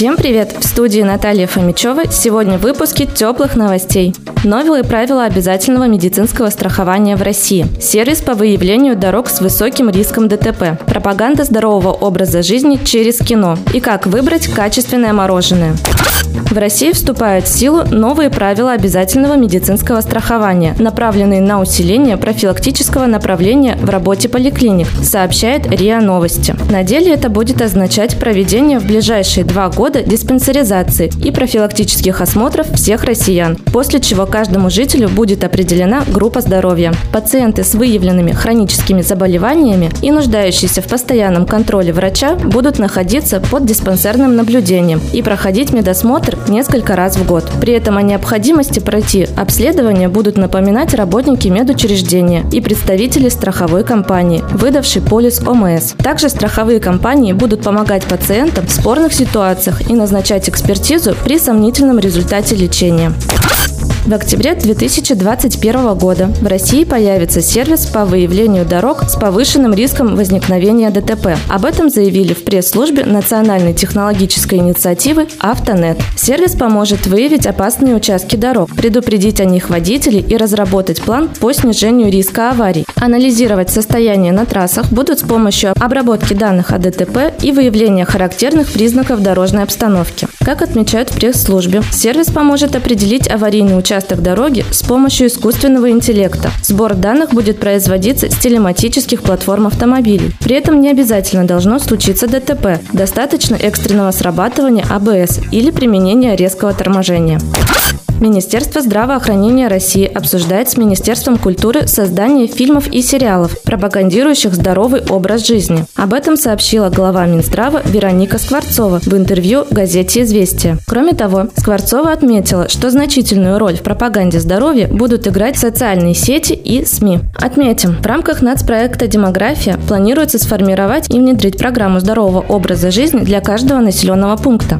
Всем привет! В студии Наталья Фомичева. Сегодня в выпуске теплых новостей. Новые правила обязательного медицинского страхования в России. Сервис по выявлению дорог с высоким риском ДТП. Пропаганда здорового образа жизни через кино. И как выбрать качественное мороженое. В России вступают в силу новые правила обязательного медицинского страхования, направленные на усиление профилактического направления в работе поликлиник, сообщает РИА Новости. На деле это будет означать проведение в ближайшие два года диспансеризации и профилактических осмотров всех россиян, после чего каждому жителю будет определена группа здоровья. Пациенты с выявленными хроническими заболеваниями и нуждающиеся в постоянном контроле врача будут находиться под диспансерным наблюдением и проходить медосмотр несколько раз в год. При этом о необходимости пройти обследование будут напоминать работники медучреждения и представители страховой компании, выдавшей полис ОМС. Также страховые компании будут помогать пациентам в спорных ситуациях и назначать экспертизу при сомнительном результате лечения. В октябре 2021 года в России появится сервис по выявлению дорог с повышенным риском возникновения ДТП. Об этом заявили в пресс-службе Национальной технологической инициативы «Автонет». Сервис поможет выявить опасные участки дорог, предупредить о них водителей и разработать план по снижению риска аварий. Анализировать состояние на трассах будут с помощью обработки данных о ДТП и выявления характерных признаков дорожной обстановки. Как отмечают в пресс-службе, сервис поможет определить аварийный участок дороги с помощью искусственного интеллекта. Сбор данных будет производиться с телематических платформ автомобилей. При этом не обязательно должно случиться ДТП. Достаточно экстренного срабатывания АБС или применения резкого торможения. Министерство здравоохранения России обсуждает с Министерством культуры создание фильмов и сериалов, пропагандирующих здоровый образ жизни. Об этом сообщила глава Минздрава Вероника Скворцова в интервью газете «Известия». Кроме того, Скворцова отметила, что значительную роль в пропаганде здоровья будут играть социальные сети и СМИ. Отметим, в рамках нацпроекта «Демография» планируется сформировать и внедрить программу здорового образа жизни для каждого населенного пункта.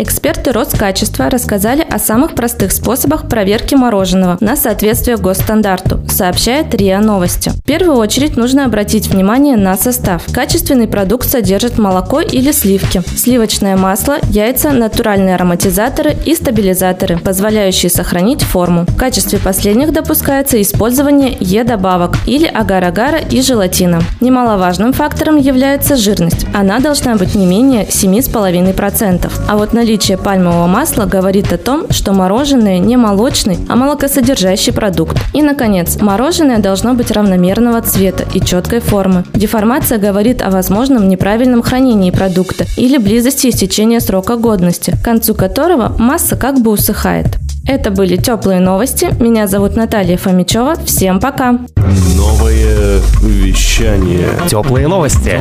Эксперты Роскачества рассказали о самых простых способах проверки мороженого на соответствие госстандарту, сообщает РИА Новости. В первую очередь нужно обратить внимание на состав. Качественный продукт содержит молоко или сливки, сливочное масло, яйца, натуральные ароматизаторы и стабилизаторы, позволяющие сохранить форму. В качестве последних допускается использование Е-добавок или агар-агара и желатина. Немаловажным фактором является жирность. Она должна быть не менее 7,5%. А вот наличие пальмового масла говорит о том, что мороженое не молочный, а молокосодержащий продукт. И, наконец, мороженое должно быть равномерного цвета и четкой формы. Деформация говорит о возможном неправильном хранении продукта или близости истечения срока годности, к концу которого масса как бы усыхает. Это были теплые новости. Меня зовут Наталья Фомичева. Всем пока. Новое вещание Теплые новости.